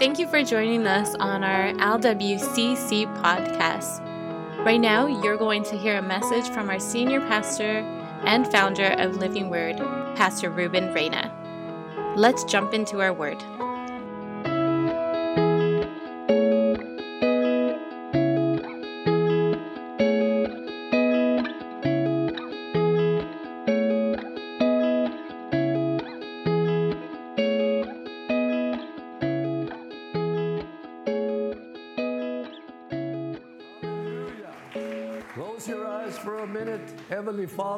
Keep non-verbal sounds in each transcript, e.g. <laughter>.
Thank you for joining us on our LWCC podcast. Right now, you're going to hear a message from our senior pastor and founder of Living Word, Pastor Ruben Reyna. Let's jump into our word.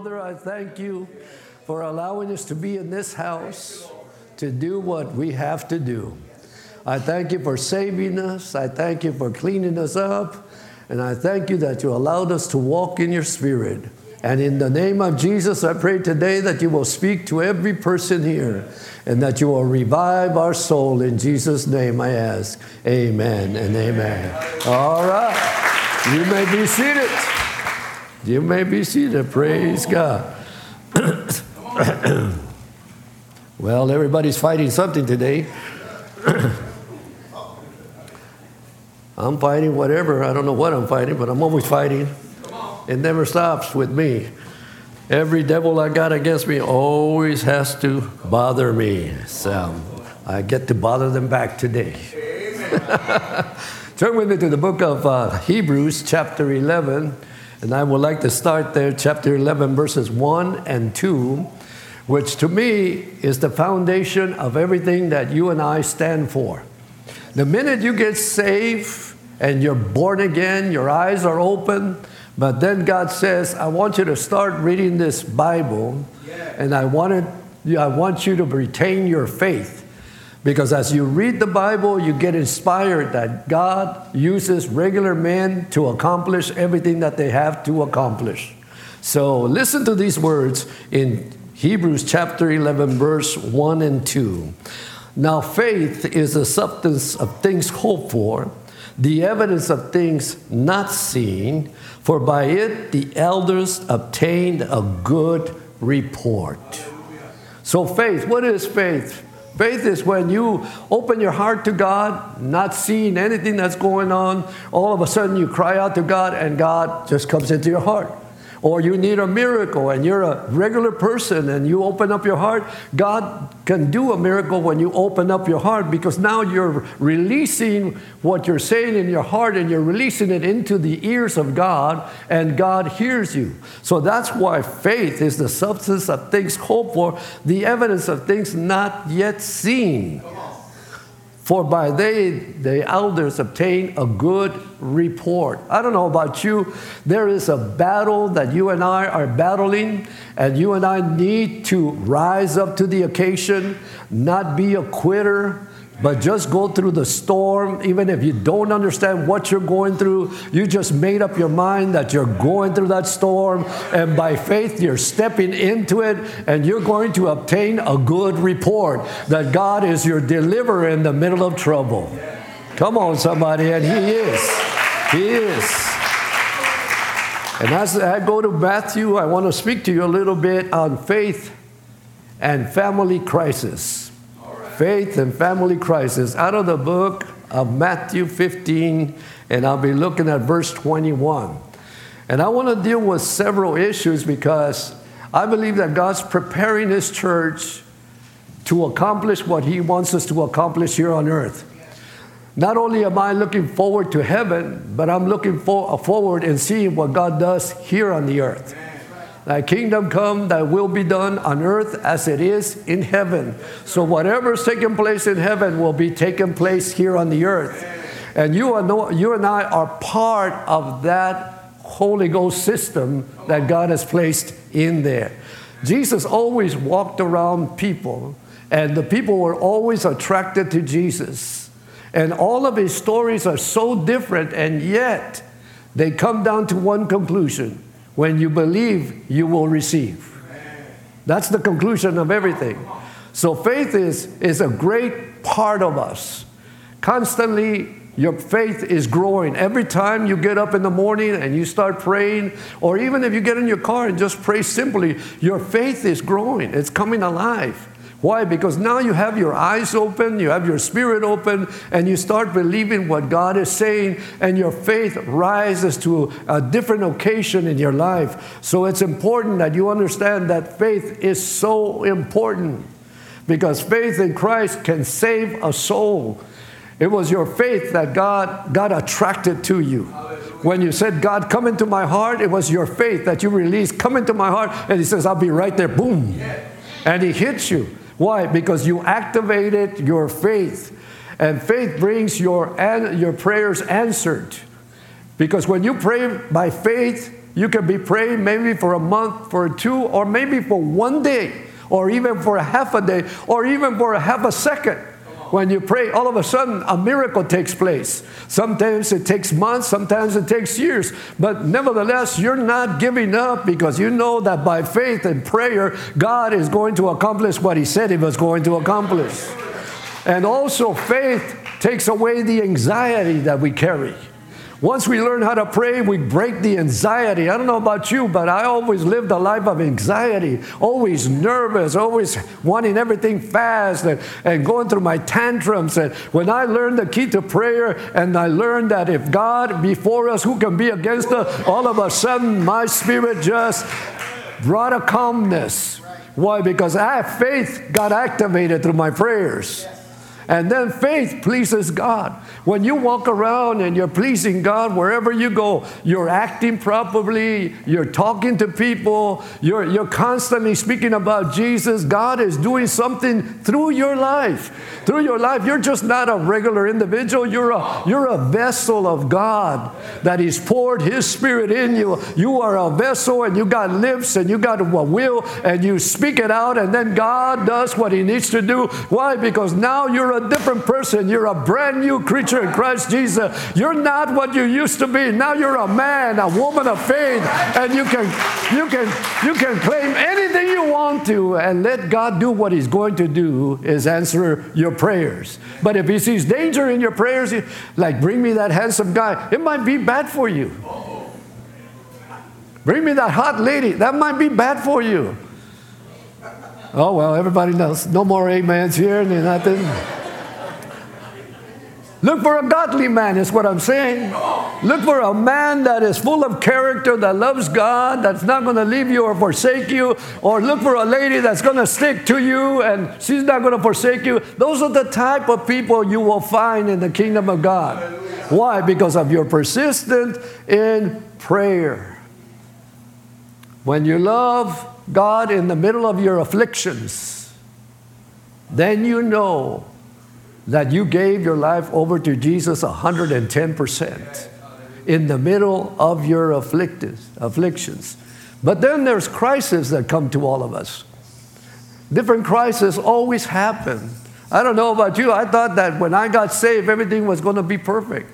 Father, I thank you for allowing us to be in this house to do what we have to do. I thank you for saving us. I thank you for cleaning us up. And I thank you that you allowed us to walk in your spirit. And in the name of Jesus, I pray today that you will speak to every person here and that you will revive our soul. In Jesus' name I ask. Amen and amen. All right. You may be seated. You may be seated. Praise God. well, everybody's fighting something today. I'm fighting whatever. I don't know what I'm fighting, but I'm always fighting. It never stops with me. Every devil I got against me always has to bother me. So I get to bother them back today. <laughs> Turn with me to the book of uh, Hebrews, chapter 11. And I would like to start there, chapter 11, verses 1 and 2, which to me is the foundation of everything that you and I stand for. The minute you get saved and you're born again, your eyes are open, but then God says, I want you to start reading this Bible, and I, wanted, I want you to retain your faith. Because as you read the Bible, you get inspired that God uses regular men to accomplish everything that they have to accomplish. So listen to these words in Hebrews chapter 11, verse 1 and 2. Now, faith is the substance of things hoped for, the evidence of things not seen, for by it the elders obtained a good report. So, faith, what is faith? Faith is when you open your heart to God, not seeing anything that's going on. All of a sudden, you cry out to God, and God just comes into your heart. Or you need a miracle, and you're a regular person, and you open up your heart. God can do a miracle when you open up your heart because now you're releasing what you're saying in your heart, and you're releasing it into the ears of God, and God hears you. So that's why faith is the substance of things hoped for, the evidence of things not yet seen. For by they, the elders, obtain a good report. I don't know about you, there is a battle that you and I are battling, and you and I need to rise up to the occasion, not be a quitter, but just go through the storm. Even if you don't understand what you're going through, you just made up your mind that you're going through that storm, and by faith, you're stepping into it, and you're going to obtain a good report that God is your deliverer in the middle of trouble. Come on, somebody, and He is. He is. And as I go to Matthew, I want to speak to you a little bit on faith and family crisis faith and family crisis out of the book of Matthew 15, and I'll be looking at verse 21. And I want to deal with several issues because I believe that God's preparing His church to accomplish what He wants us to accomplish here on earth. Not only am I looking forward to heaven, but I'm looking for, forward and seeing what God does here on the earth. Thy kingdom come, thy will be done on earth as it is in heaven. So whatever's taking place in heaven will be taking place here on the earth. And you, are, you and I are part of that Holy Ghost system that God has placed in there. Jesus always walked around people, and the people were always attracted to Jesus. And all of his stories are so different, and yet they come down to one conclusion when you believe, you will receive. That's the conclusion of everything. So faith is, is a great part of us. Constantly, your faith is growing. Every time you get up in the morning and you start praying, or even if you get in your car and just pray simply, your faith is growing. It's coming alive. Why? Because now you have your eyes open, you have your spirit open, and you start believing what God is saying, and your faith rises to a different occasion in your life. So it's important that you understand that faith is so important because faith in Christ can save a soul. It was your faith that God got attracted to you. When you said, God, come into my heart, it was your faith that you released, come into my heart, and He says, I'll be right there, boom. And He hits you. Why? Because you activated your faith. And faith brings your, your prayers answered. Because when you pray by faith, you can be praying maybe for a month, for two, or maybe for one day, or even for a half a day, or even for a half a second. When you pray, all of a sudden a miracle takes place. Sometimes it takes months, sometimes it takes years. But nevertheless, you're not giving up because you know that by faith and prayer, God is going to accomplish what He said He was going to accomplish. And also, faith takes away the anxiety that we carry. Once we learn how to pray, we break the anxiety. I don't know about you, but I always lived a life of anxiety, always nervous, always wanting everything fast and, and going through my tantrums. And when I learned the key to prayer and I learned that if God before us, who can be against us, all of a sudden my spirit just brought a calmness. Why? Because I faith got activated through my prayers. And then faith pleases God. When you walk around and you're pleasing God wherever you go, you're acting properly, you're talking to people, you're, you're constantly speaking about Jesus. God is doing something through your life. Through your life, you're just not a regular individual, you're a, you're a vessel of God that He's poured His Spirit in you. You are a vessel and you got lips and you got a will and you speak it out, and then God does what He needs to do. Why? Because now you're you're a different person. You're a brand new creature in Christ Jesus. You're not what you used to be. Now you're a man, a woman of faith, and you can you can you can claim anything you want to and let God do what he's going to do is answer your prayers. But if he sees danger in your prayers, like bring me that handsome guy, it might be bad for you. Bring me that hot lady, that might be bad for you. Oh, well, everybody knows. No more amens here, nothing. Look for a godly man, is what I'm saying. Look for a man that is full of character, that loves God, that's not going to leave you or forsake you. Or look for a lady that's going to stick to you and she's not going to forsake you. Those are the type of people you will find in the kingdom of God. Why? Because of your persistence in prayer. When you love God in the middle of your afflictions, then you know that you gave your life over to Jesus 110% in the middle of your afflictions. But then there's crises that come to all of us. Different crises always happen. I don't know about you, I thought that when I got saved, everything was going to be perfect.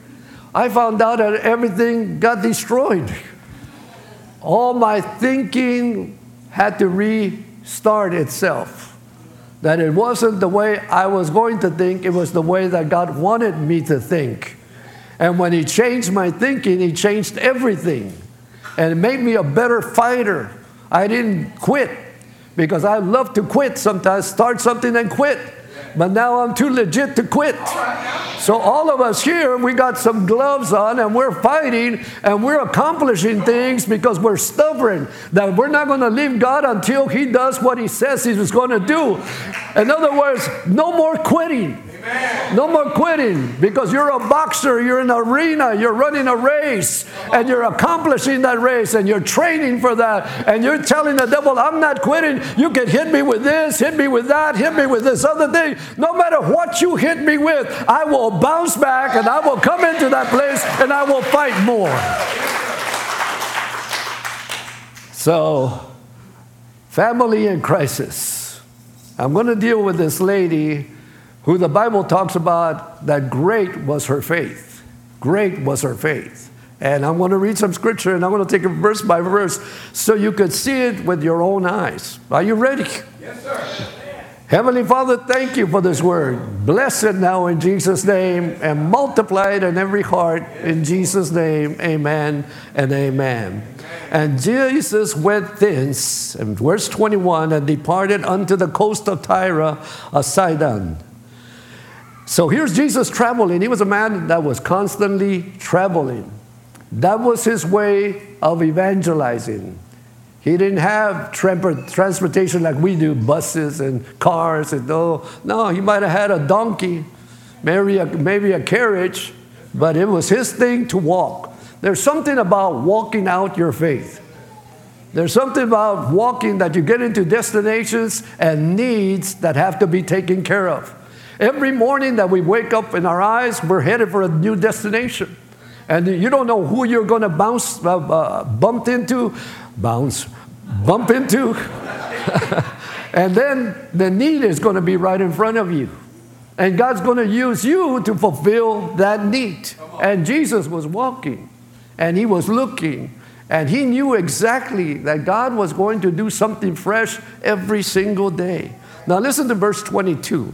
I found out that everything got destroyed. All my thinking had to restart itself. That it wasn't the way I was going to think, it was the way that God wanted me to think. And when He changed my thinking, He changed everything. And it made me a better fighter. I didn't quit because I love to quit sometimes, start something and quit. But now I'm too legit to quit. So, all of us here, we got some gloves on and we're fighting and we're accomplishing things because we're stubborn. That we're not going to leave God until He does what He says He was going to do. In other words, no more quitting. No more quitting because you're a boxer, you're in an arena, you're running a race, and you're accomplishing that race, and you're training for that, and you're telling the devil, I'm not quitting. You can hit me with this, hit me with that, hit me with this other thing. No matter what you hit me with, I will bounce back and I will come into that place and I will fight more. So, family in crisis. I'm going to deal with this lady who the Bible talks about that great was her faith. Great was her faith. And I'm going to read some scripture and I'm going to take it verse by verse so you could see it with your own eyes. Are you ready? Yes, sir. Heavenly Father, thank you for this word. Bless it now in Jesus' name and multiply it in every heart in Jesus' name. Amen and amen. And Jesus went thence, in verse 21, and departed unto the coast of Tyre of Sidon. So here's Jesus traveling. He was a man that was constantly traveling. That was his way of evangelizing. He didn't have transportation like we do, buses and cars. And no, no, he might have had a donkey, maybe a, maybe a carriage, but it was his thing to walk. There's something about walking out your faith. There's something about walking that you get into destinations and needs that have to be taken care of. Every morning that we wake up in our eyes, we're headed for a new destination. And you don't know who you're going to bounce, uh, uh, bump into, bounce, bump into. <laughs> and then the need is going to be right in front of you. And God's going to use you to fulfill that need. And Jesus was walking and he was looking and he knew exactly that God was going to do something fresh every single day. Now, listen to verse 22.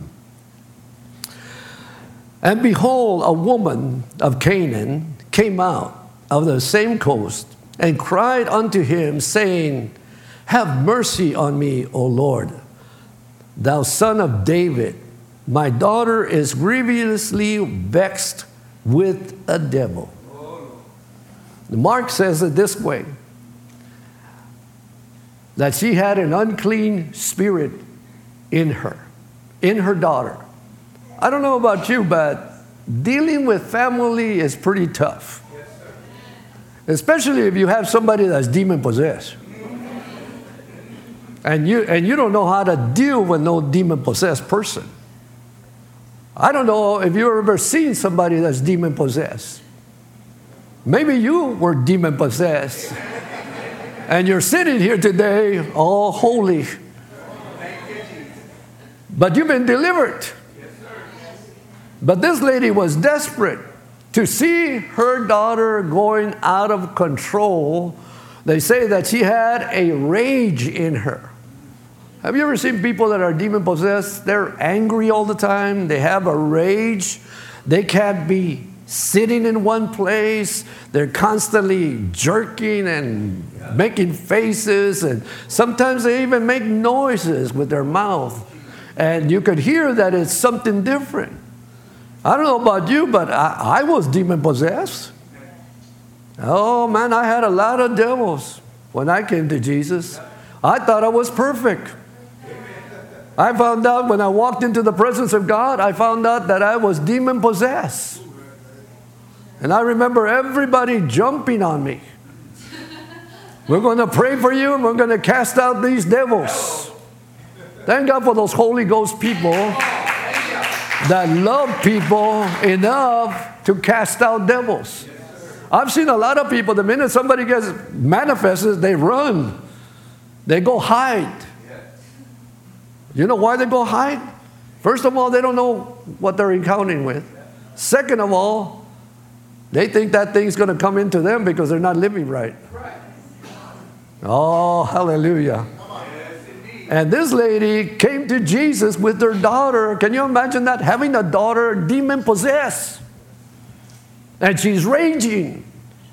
And behold, a woman of Canaan came out of the same coast and cried unto him, saying, Have mercy on me, O Lord, thou son of David. My daughter is grievously vexed with a devil. Mark says it this way that she had an unclean spirit in her, in her daughter. I don't know about you, but dealing with family is pretty tough. Especially if you have somebody that's demon possessed. And you, and you don't know how to deal with no demon possessed person. I don't know if you've ever seen somebody that's demon possessed. Maybe you were demon possessed. And you're sitting here today all holy. But you've been delivered. But this lady was desperate to see her daughter going out of control. They say that she had a rage in her. Have you ever seen people that are demon possessed? They're angry all the time, they have a rage, they can't be sitting in one place. They're constantly jerking and making faces, and sometimes they even make noises with their mouth. And you could hear that it's something different. I don't know about you, but I, I was demon possessed. Oh man, I had a lot of devils when I came to Jesus. I thought I was perfect. I found out when I walked into the presence of God, I found out that I was demon possessed. And I remember everybody jumping on me. We're going to pray for you and we're going to cast out these devils. Thank God for those Holy Ghost people that love people enough to cast out devils. I've seen a lot of people, the minute somebody gets manifested, they run. They go hide. You know why they go hide? First of all, they don't know what they're encountering with. Second of all, they think that thing's going to come into them because they're not living right. Oh, hallelujah. And this lady came to Jesus with her daughter. Can you imagine that? Having a daughter demon possessed. And she's raging.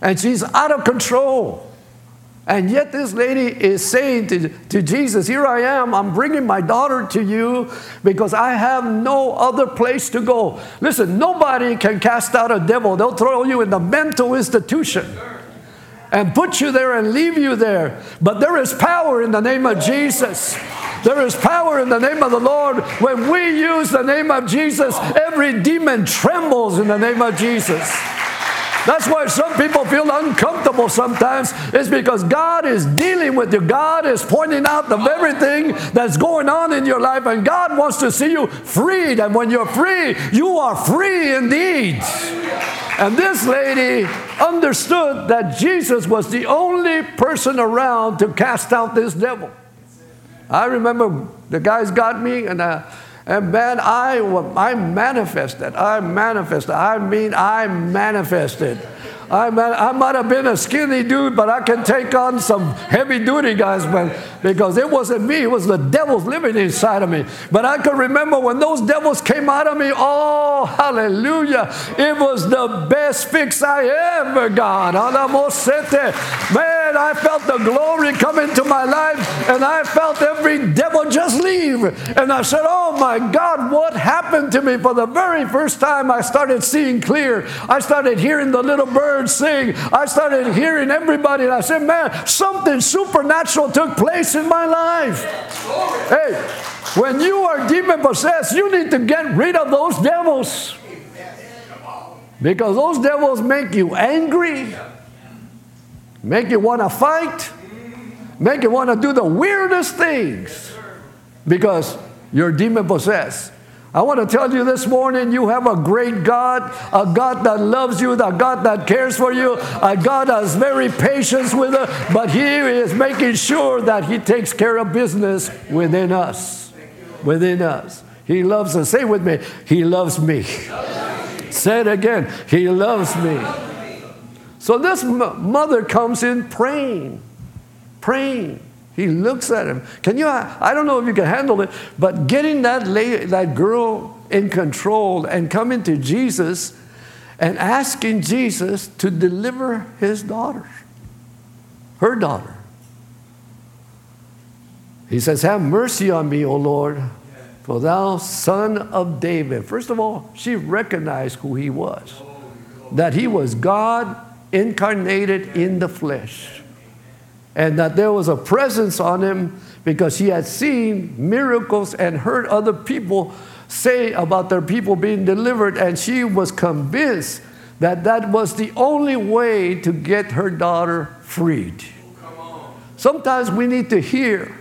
And she's out of control. And yet, this lady is saying to, to Jesus, Here I am, I'm bringing my daughter to you because I have no other place to go. Listen, nobody can cast out a devil, they'll throw you in the mental institution and put you there and leave you there. But there is power in the name of Jesus. There is power in the name of the Lord. When we use the name of Jesus, every demon trembles in the name of Jesus. That's why people feel uncomfortable sometimes, is because God is dealing with you. God is pointing out the very thing that's going on in your life, and God wants to see you freed. And when you're free, you are free indeed. And this lady understood that Jesus was the only person around to cast out this devil. I remember the guys got me, and, uh, and man, I, I manifested. I manifested. I mean, I manifested. I might, I might have been a skinny dude, but I can take on some heavy duty guys, man, because it wasn't me, it was the devils living inside of me. But I can remember when those devils came out of me, oh, hallelujah. It was the best fix I ever got. Man, I felt the glory come into my life, and I felt every devil just leave. And I said, oh my God, what happened to me? For the very first time, I started seeing clear. I started hearing the little birds sing. I started hearing everybody. And I said, man, something supernatural took place in my life. Hey, when you are demon possessed, you need to get rid of those devils. Because those devils make you angry, make you want to fight, make you want to do the weirdest things because you're demon possessed. I want to tell you this morning you have a great God, a God that loves you, a God that cares for you, a God that's very patient with us, but He is making sure that He takes care of business within us. Within us. He loves us. Say with me, He loves me. Say it again, He loves me. So this mother comes in praying, praying. He looks at him. Can you? I don't know if you can handle it, but getting that lady, that girl in control and coming to Jesus and asking Jesus to deliver his daughter, her daughter. He says, Have mercy on me, O Lord, for thou son of David. First of all, she recognized who he was, that he was God incarnated in the flesh and that there was a presence on him because he had seen miracles and heard other people say about their people being delivered, and she was convinced that that was the only way to get her daughter freed. Sometimes we need to hear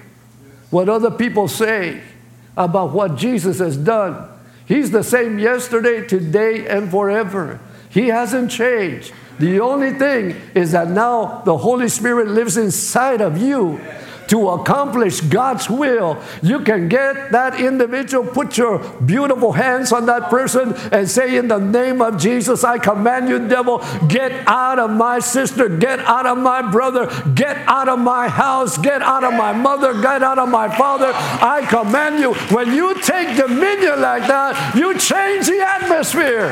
what other people say about what Jesus has done. He's the same yesterday, today, and forever. He hasn't changed. The only thing is that now the Holy Spirit lives inside of you to accomplish God's will, you can get that individual, put your beautiful hands on that person, and say, In the name of Jesus, I command you, devil, get out of my sister, get out of my brother, get out of my house, get out of my mother, get out of my father. I command you. When you take dominion like that, you change the atmosphere.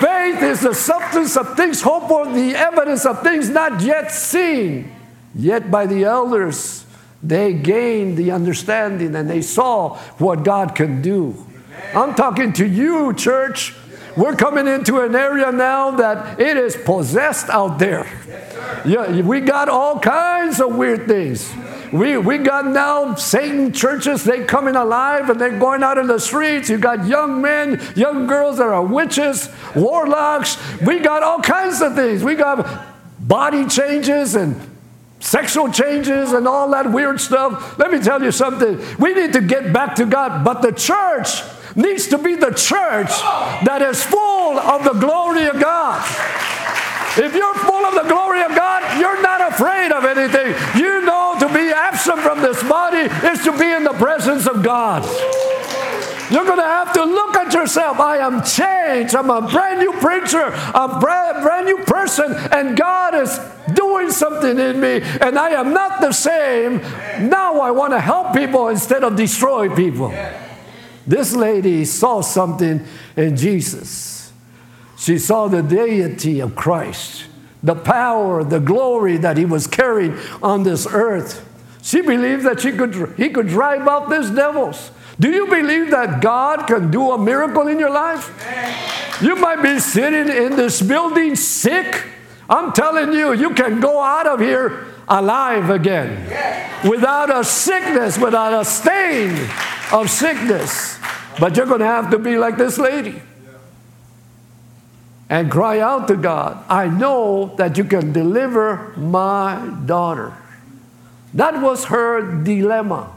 Faith is the substance of things hoped for, the evidence of things not yet seen, yet by the elders they gained the understanding and they saw what God can do. I'm talking to you, church. We're coming into an area now that it is possessed out there. Yeah, we got all kinds of weird things. We, we got now Satan churches, they coming alive and they're going out in the streets. You got young men, young girls that are witches, warlocks. We got all kinds of things. We got body changes and sexual changes and all that weird stuff. Let me tell you something. We need to get back to God, but the church needs to be the church that is full of the glory of God. If you're full of the glory of God, you're not afraid of anything. You know to be absent from this body is to be in the presence of God. You're going to have to look at yourself. I am changed. I'm a brand new preacher, a brand, brand new person, and God is doing something in me, and I am not the same. Now I want to help people instead of destroy people. This lady saw something in Jesus. She saw the deity of Christ, the power, the glory that he was carrying on this earth. She believed that she could, he could drive out these devils. Do you believe that God can do a miracle in your life? You might be sitting in this building sick. I'm telling you, you can go out of here alive again without a sickness, without a stain of sickness. But you're going to have to be like this lady and cry out to God, I know that you can deliver my daughter. That was her dilemma.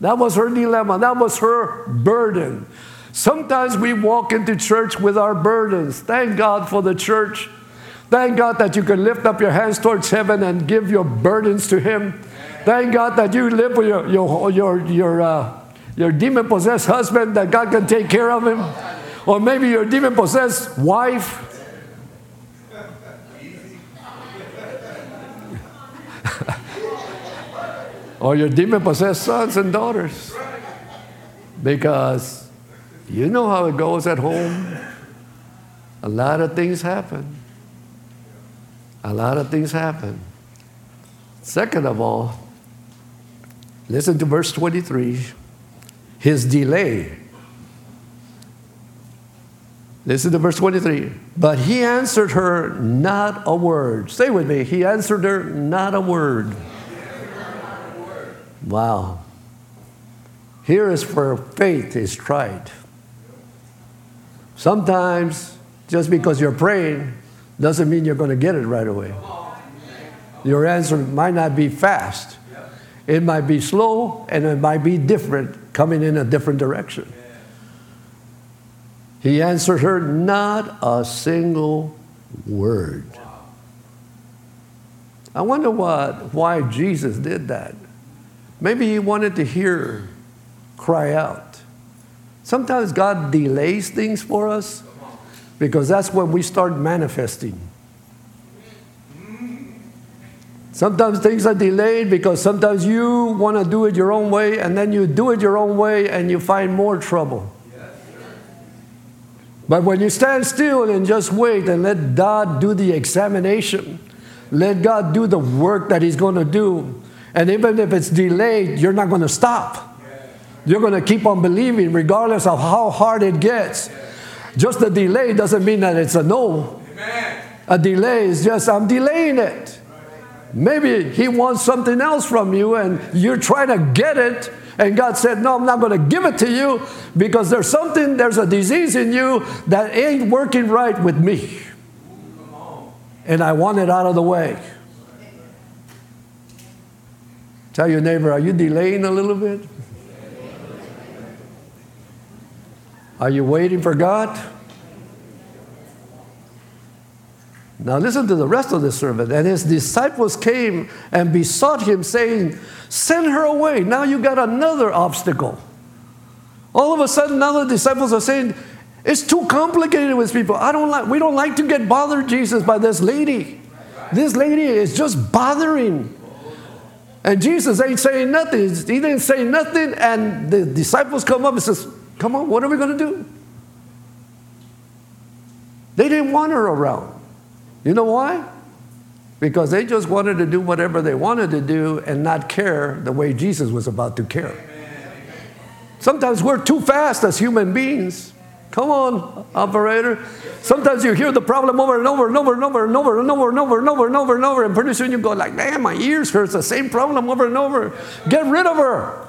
That was her dilemma. That was her burden. Sometimes we walk into church with our burdens. Thank God for the church. Thank God that you can lift up your hands towards heaven and give your burdens to Him. Thank God that you live with your, your, your, your, uh, your demon possessed husband, that God can take care of him. Or maybe your demon possessed wife. Or your demon possessed sons and daughters. Because you know how it goes at home. A lot of things happen. A lot of things happen. Second of all, listen to verse 23 his delay. Listen to verse 23. But he answered her not a word. Stay with me. He answered her not a word. Wow. Here is where faith is tried. Sometimes, just because you're praying doesn't mean you're going to get it right away. Your answer might not be fast, it might be slow, and it might be different, coming in a different direction. He answered her not a single word. I wonder what, why Jesus did that. Maybe he wanted to hear cry out. Sometimes God delays things for us because that's when we start manifesting. Sometimes things are delayed because sometimes you want to do it your own way and then you do it your own way and you find more trouble. But when you stand still and just wait and let God do the examination, let God do the work that He's going to do, and even if it's delayed, you're not going to stop. You're going to keep on believing regardless of how hard it gets. Just the delay doesn't mean that it's a no. A delay is just, I'm delaying it. Maybe He wants something else from you and you're trying to get it. And God said, No, I'm not going to give it to you because there's something, there's a disease in you that ain't working right with me. And I want it out of the way. Tell your neighbor, are you delaying a little bit? Are you waiting for God? Now listen to the rest of the sermon. And his disciples came and besought him, saying, Send her away. Now you got another obstacle. All of a sudden, now the disciples are saying, It's too complicated with people. I don't like, we don't like to get bothered, Jesus, by this lady. This lady is just bothering. And Jesus ain't saying nothing. He didn't say nothing, and the disciples come up and says, Come on, what are we going to do? They didn't want her around. You know why? Because they just wanted to do whatever they wanted to do and not care the way Jesus was about to care. Sometimes we're too fast as human beings. Come on, operator. Sometimes you hear the problem over and over and over and over and over and over and over and over and over and over, and pretty soon you go like, "Man, my ears hurts." The same problem over and over. Get rid of her.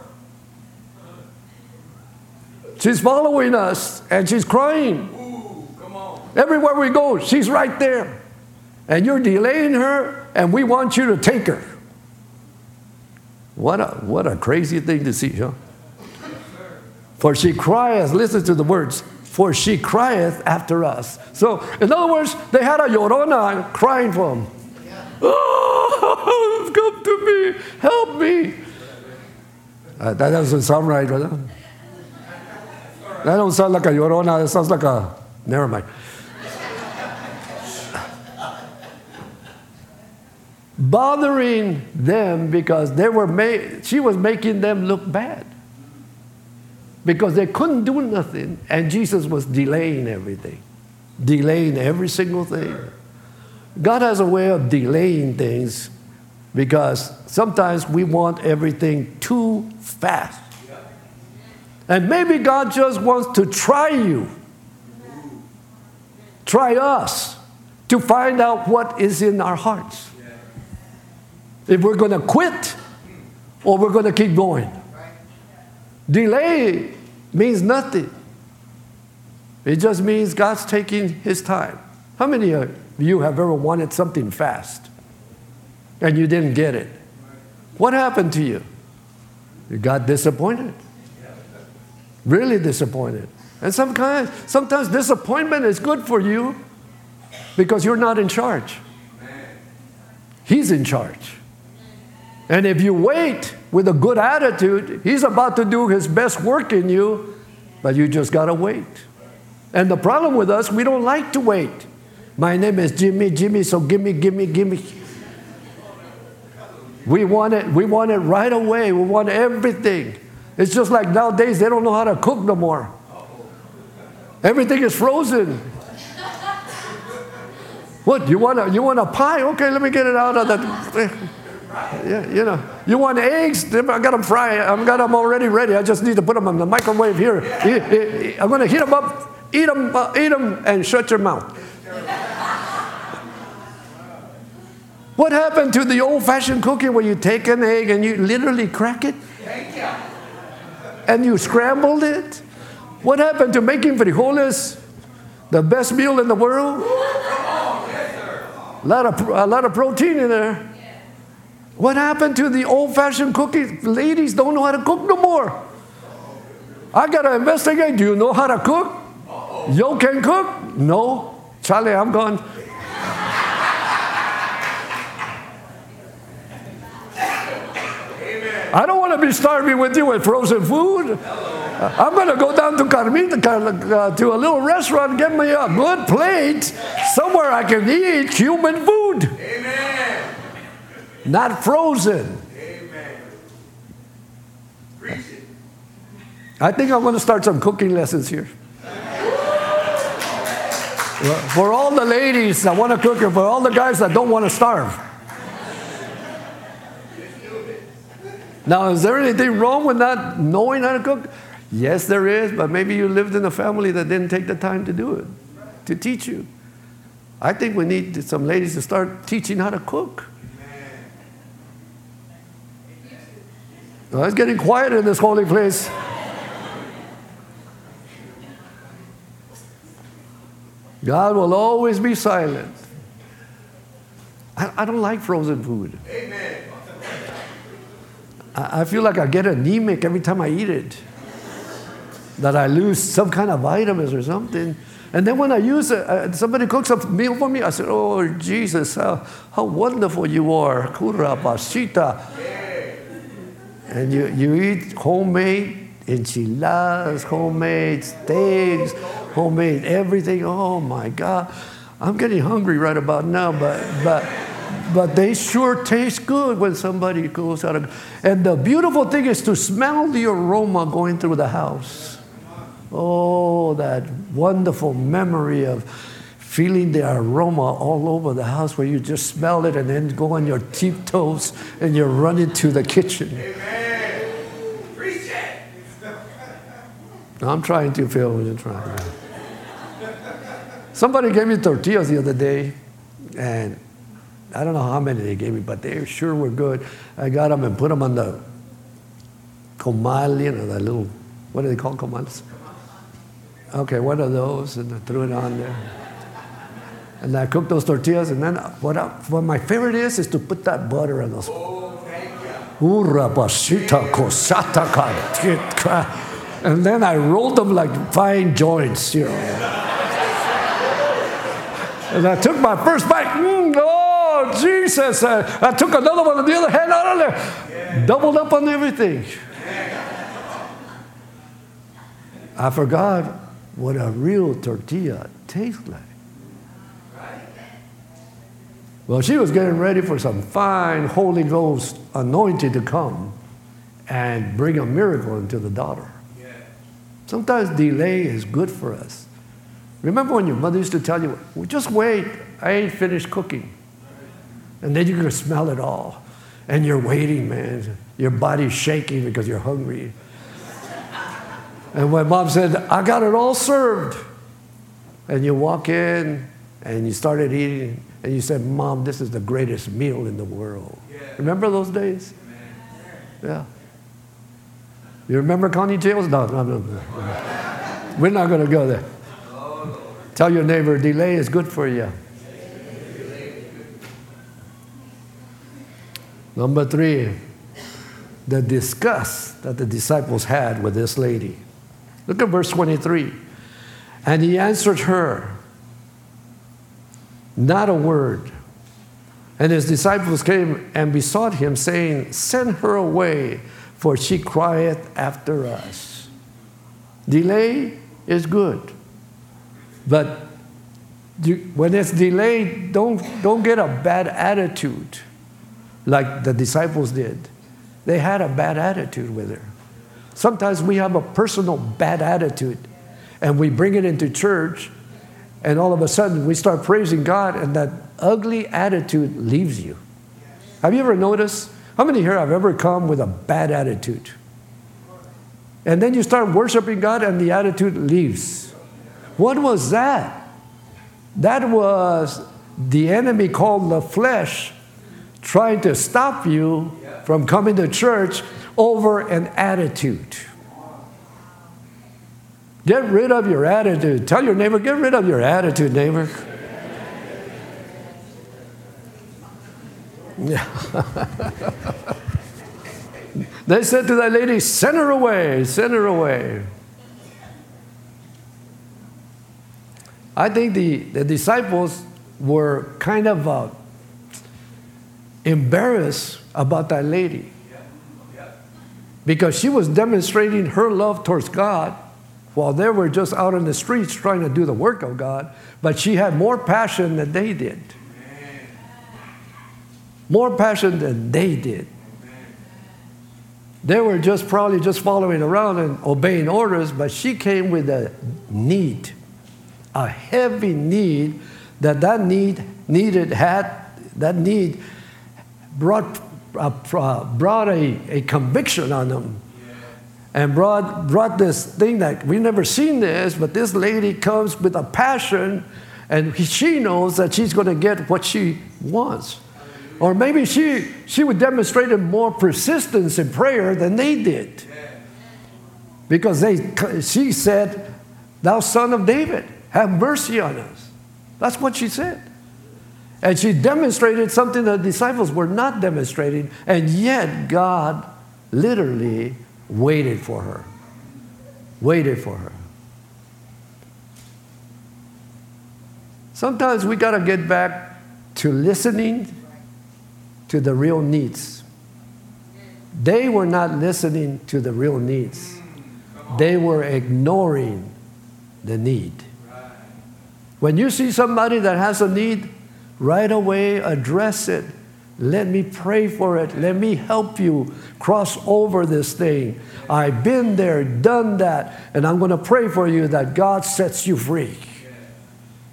She's following us and she's crying. Everywhere we go, she's right there. And you're delaying her, and we want you to take her. What a, what a crazy thing to see, huh? For she crieth, listen to the words, for she crieth after us. So, in other words, they had a Llorona crying for him. Oh, <laughs> come to me, help me. Uh, that doesn't sound right, brother. That don't sound like a Llorona, it sounds like a, never mind. bothering them because they were made, she was making them look bad because they couldn't do nothing and Jesus was delaying everything, delaying every single thing. God has a way of delaying things because sometimes we want everything too fast. And maybe God just wants to try you, try us, to find out what is in our hearts if we're going to quit or we're going to keep going. Delay means nothing. It just means God's taking his time. How many of you have ever wanted something fast and you didn't get it? What happened to you? You got disappointed. Really disappointed. And sometimes, sometimes disappointment is good for you because you're not in charge. He's in charge. And if you wait with a good attitude, He's about to do His best work in you, but you just got to wait. And the problem with us, we don't like to wait. My name is Jimmy, Jimmy, so gimme, gimme, gimme. We want it, we want it right away. We want everything. It's just like nowadays they don't know how to cook no more. Everything is frozen. What you want? A, you want a pie? Okay, let me get it out of the. Yeah, you know, you want eggs? I got them fried. I've got them already ready. I just need to put them in the microwave here. I'm going to heat them up, eat them, uh, eat them, and shut your mouth. What happened to the old-fashioned cooking where you take an egg and you literally crack it? And you scrambled it? What happened to making frijoles the best meal in the world? A lot of, a lot of protein in there. What happened to the old fashioned cookies? Ladies don't know how to cook no more. I got to investigate. Do you know how to cook? You can cook? No. Charlie, I'm gone. I don't want to be starving with you with frozen food. I'm going to go down to Carmita uh, to a little restaurant get me a good plate somewhere I can eat human food. Amen. Not frozen. Amen. I think I'm going to start some cooking lessons here. For all the ladies that want to cook and for all the guys that don't want to starve. Now, is there anything wrong with not knowing how to cook? Yes, there is, but maybe you lived in a family that didn't take the time to do it, to teach you. I think we need some ladies to start teaching how to cook. It's getting quiet in this holy place. God will always be silent. I, I don't like frozen food. Amen. I, I feel like I get anemic every time I eat it that I lose some kind of vitamins or something. And then when I use it, uh, somebody cooks a meal for me, I said, Oh, Jesus, how, how wonderful you are. Kura basita. And you, you eat homemade enchiladas, homemade steaks, homemade everything. Oh my God. I'm getting hungry right about now, but, but, but they sure taste good when somebody goes out of. And the beautiful thing is to smell the aroma going through the house. Oh, that wonderful memory of feeling the aroma all over the house where you just smell it and then go on your tiptoes and you run into the kitchen. Amen. Preach it. I'm trying to feel what you're trying. Somebody gave me tortillas the other day, and I don't know how many they gave me, but they sure were good. I got them and put them on the comal, you know, that little, what do they call comals? Okay, one of those, and I threw it on there. And I cooked those tortillas, and then what, I, what my favorite is, is to put that butter on those. And then I rolled them like fine joints, you know. And I took my first bite. Mm, oh, Jesus. I, I took another one on the other hand out of there. Doubled up on everything. I forgot what a real tortilla tastes like. Well, she was getting ready for some fine Holy Ghost anointing to come and bring a miracle into the daughter. Sometimes delay is good for us. Remember when your mother used to tell you, well, just wait, I ain't finished cooking. And then you can smell it all. And you're waiting, man. Your body's shaking because you're hungry. And when mom said, I got it all served, and you walk in and you started eating, and you said, Mom, this is the greatest meal in the world. Yeah. Remember those days? Yeah. You remember Connie Jails? No, no, no. no. We're not going to go there. Tell your neighbor, delay is good for you. Number three, the disgust that the disciples had with this lady. Look at verse 23. And he answered her, not a word. And his disciples came and besought him, saying, Send her away, for she crieth after us. Delay is good. But when it's delayed, don't, don't get a bad attitude. like the disciples did. They had a bad attitude with her. Sometimes we have a personal bad attitude and we bring it into church, and all of a sudden we start praising God, and that ugly attitude leaves you. Have you ever noticed? How many here have ever come with a bad attitude? And then you start worshiping God, and the attitude leaves. What was that? That was the enemy called the flesh trying to stop you from coming to church over an attitude. Get rid of your attitude. Tell your neighbor, get rid of your attitude, neighbor. Yeah. <laughs> they said to that lady, send her away, send her away. I think the, the disciples were kind of uh, embarrassed about that lady because she was demonstrating her love towards God while they were just out in the streets trying to do the work of God, but she had more passion than they did. More passion than they did. They were just probably just following around and obeying orders, but she came with a need, a heavy need that that need needed had that need brought uh, brought a, a conviction on them and brought, brought this thing that we never seen this, but this lady comes with a passion and she knows that she's going to get what she wants. Or maybe she, she would demonstrate more persistence in prayer than they did. Because they, she said, Thou son of David, have mercy on us. That's what she said. And she demonstrated something that the disciples were not demonstrating, and yet God literally waited for her. Waited for her. Sometimes we got to get back to listening to the real needs. They were not listening to the real needs, they were ignoring the need. When you see somebody that has a need, right away address it. Let me pray for it. Let me help you cross over this thing. I've been there, done that, and I'm going to pray for you that God sets you free.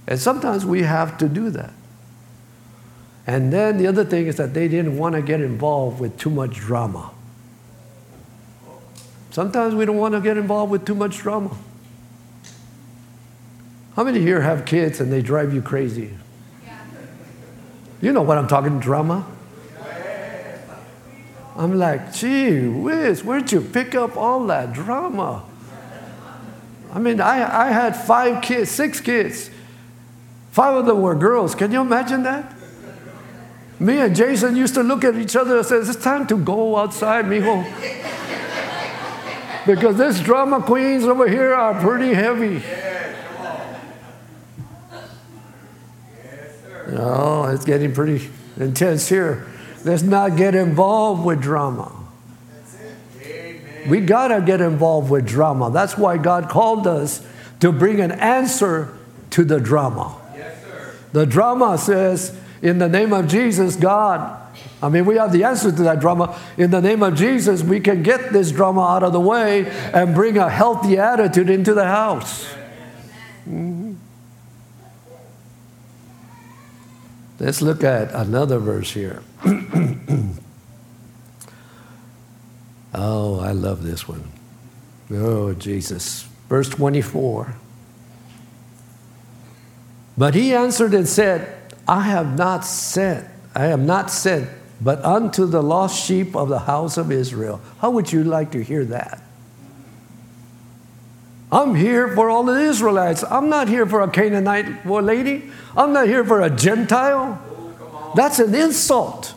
And sometimes we have to do that. And then the other thing is that they didn't want to get involved with too much drama. Sometimes we don't want to get involved with too much drama. How many here have kids and they drive you crazy? You know what I'm talking drama? I'm like, gee whiz, where'd you pick up all that drama? I mean, I, I had five kids, six kids. Five of them were girls. Can you imagine that? Me and Jason used to look at each other and say, it's time to go outside, mijo. because this drama queens over here are pretty heavy. Oh, it's getting pretty intense here. Let's not get involved with drama. We got to get involved with drama. That's why God called us to bring an answer to the drama. Yes, the drama says, in the name of Jesus, God, I mean, we have the answer to that drama. In the name of Jesus, we can get this drama out of the way and bring a healthy attitude into the house. Mm-hmm. Let's look at another verse here. <clears throat> oh, I love this one. Oh, Jesus. Verse 24. But he answered and said, I have not sent, I am not sent, but unto the lost sheep of the house of Israel. How would you like to hear that? I'm here for all the Israelites. I'm not here for a Canaanite lady. I'm not here for a Gentile. That's an insult.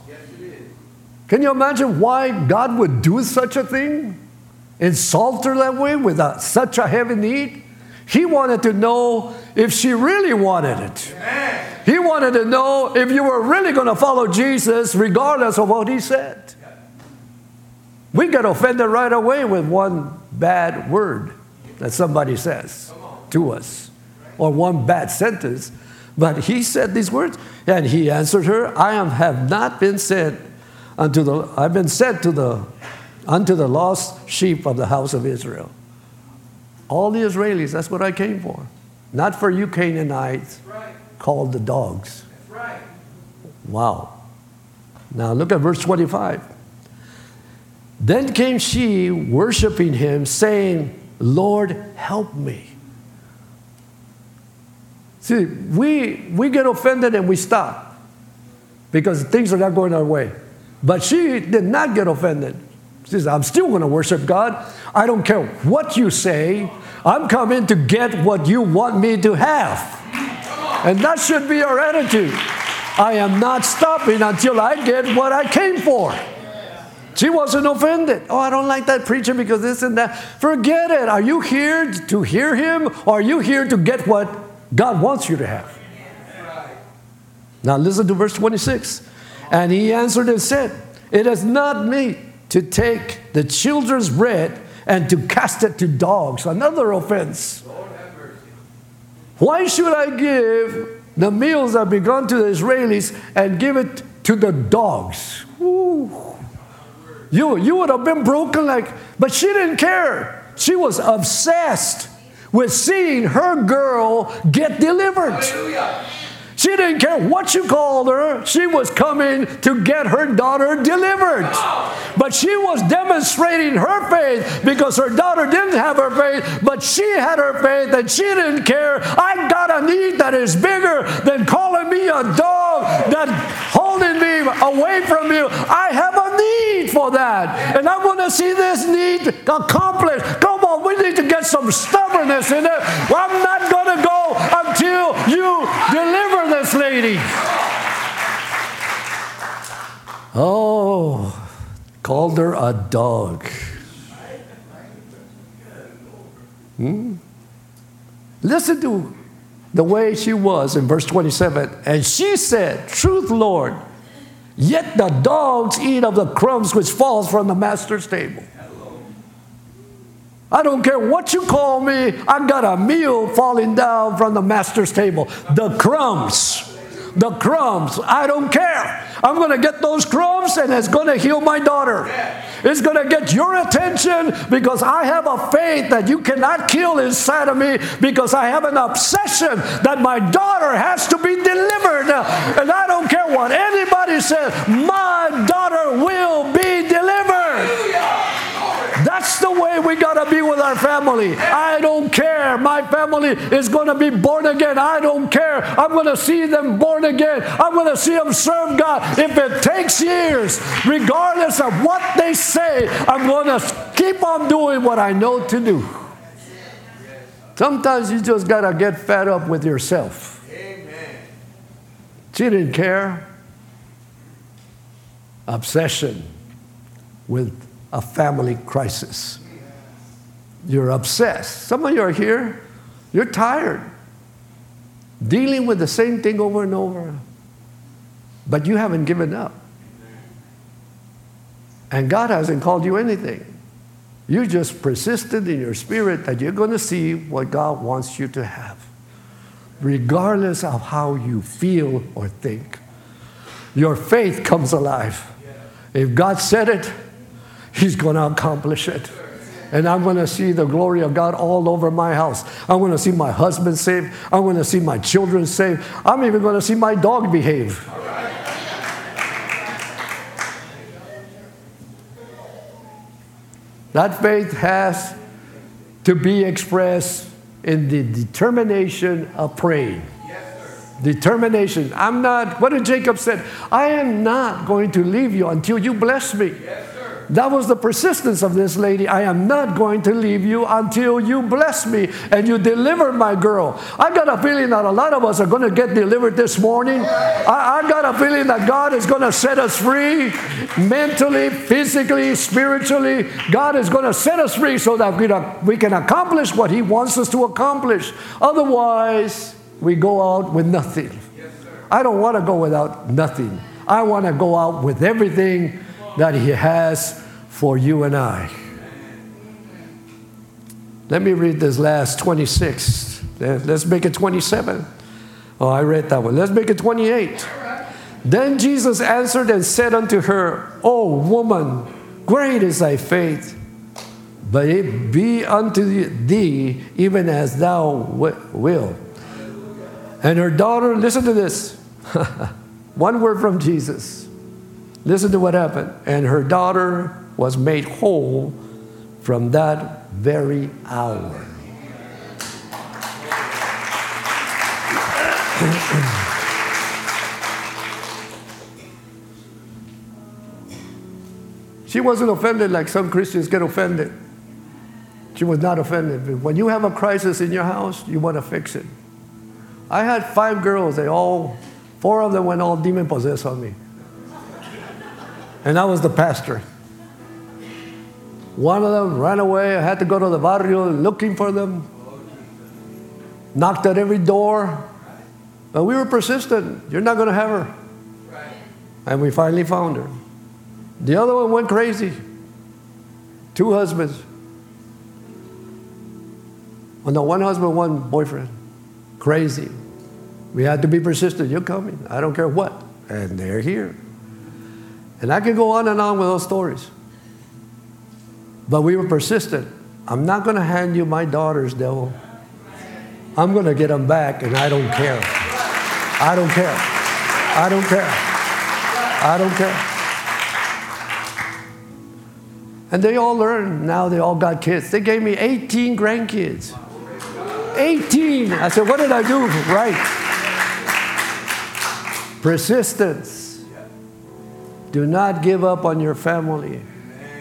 Can you imagine why God would do such a thing? Insult her that way with a, such a heavy need? He wanted to know if she really wanted it. He wanted to know if you were really going to follow Jesus regardless of what he said. We get offended right away with one bad word that somebody says to us or one bad sentence. But he said these words, and he answered her, I have not been sent unto the I've been sent to the unto the lost sheep of the house of Israel. All the Israelis, that's what I came for. Not for you Canaanites right. called the dogs. Right. Wow. Now look at verse 25. Then came she, worshiping him, saying, Lord, help me. See, we, we get offended and we stop because things are not going our way. But she did not get offended. She says, I'm still going to worship God. I don't care what you say. I'm coming to get what you want me to have. And that should be our attitude. I am not stopping until I get what I came for. She wasn't offended. Oh, I don't like that preacher because this and that. Forget it. Are you here to hear him or are you here to get what God wants you to have? Now listen to verse 26. And he answered and said, It is not me to take the children's bread and to cast it to dogs. Another offense. Why should I give the meals that begun to the Israelis and give it to the dogs? Ooh. You, you would have been broken like, but she didn't care. She was obsessed with seeing her girl get delivered. Hallelujah. She didn't care what you called her. She was coming to get her daughter delivered. But she was demonstrating her faith because her daughter didn't have her faith, but she had her faith and she didn't care. I got a need that is bigger than calling me a dog, that holding me away from you. I have a need for that. And I want to see this need accomplished. Come on, we need to get some stubbornness in it. Well, I'm not going to go until you deliver this lady. Oh, called her a dog. Hmm? Listen to the way she was in verse 27. And she said, Truth, Lord, yet the dogs eat of the crumbs which falls from the master's table. I don't care what you call me, I got a meal falling down from the master's table. The crumbs. The crumbs. I don't care. I'm going to get those crumbs and it's going to heal my daughter. It's going to get your attention because I have a faith that you cannot kill inside of me because I have an obsession that my daughter has to be delivered. And I don't care what anybody says, my daughter will be. That's the way we got to be with our family. I don't care. My family is going to be born again. I don't care. I'm going to see them born again. I'm going to see them serve God. If it takes years, regardless of what they say, I'm going to keep on doing what I know to do. Sometimes you just got to get fed up with yourself. She didn't care. Obsession with a family crisis. You're obsessed. Some of you are here, you're tired, dealing with the same thing over and over, but you haven't given up. And God hasn't called you anything. You just persisted in your spirit that you're going to see what God wants you to have, regardless of how you feel or think. Your faith comes alive. If God said it, He's going to accomplish it. And I'm going to see the glory of God all over my house. I'm going to see my husband saved. I'm going to see my children saved. I'm even going to see my dog behave. That faith has to be expressed in the determination of praying. Determination. I'm not, what did Jacob said? I am not going to leave you until you bless me. Yes. That was the persistence of this lady. I am not going to leave you until you bless me and you deliver my girl. I got a feeling that a lot of us are going to get delivered this morning. I, I got a feeling that God is going to set us free mentally, physically, spiritually. God is going to set us free so that we, we can accomplish what He wants us to accomplish. Otherwise, we go out with nothing. I don't want to go without nothing. I want to go out with everything that He has for you and I. Let me read this last 26. Let's make it 27. Oh, I read that one. Let's make it 28. Then Jesus answered and said unto her, O woman, great is thy faith, but it be unto thee even as thou wilt. And her daughter, listen to this. <laughs> One word from Jesus. Listen to what happened. And her daughter was made whole from that very hour. <clears throat> she wasn't offended like some Christians get offended. She was not offended. When you have a crisis in your house, you want to fix it. I had five girls. They all, four of them went all demon possessed on me. And I was the pastor. One of them ran away. I had to go to the barrio looking for them. Knocked at every door. But we were persistent. You're not going to have her. And we finally found her. The other one went crazy. Two husbands. Well, no, one husband, one boyfriend. Crazy. We had to be persistent. You're coming. I don't care what. And they're here. And I could go on and on with those stories. But we were persistent. I'm not going to hand you my daughters, devil. I'm going to get them back, and I don't care. I don't care. I don't care. I don't care. And they all learned. Now they all got kids. They gave me 18 grandkids. 18. I said, what did I do right? Persistence. Do not give up on your family.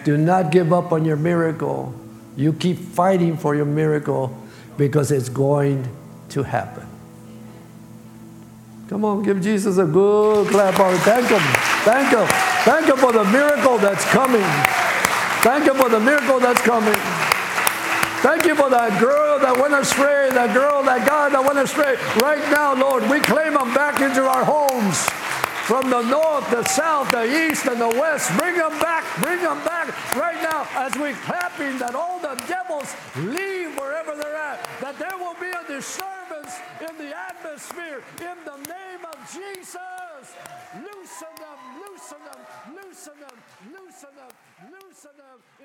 Do not give up on your miracle. You keep fighting for your miracle because it's going to happen. Come on, give Jesus a good clap on Thank Him. Thank Him. Thank Him for the miracle that's coming. Thank Him for the miracle that's coming. Thank you for that girl that went astray, that girl, that guy that went astray. Right now, Lord, we claim them back into our homes. From the north, the south, the east, and the west. Bring them back, bring them back right now as we're clapping that all the devils leave wherever they're at. That there will be a disturbance in the atmosphere in the name of Jesus. Loosen them, loosen them, loosen them, loosen them, loosen them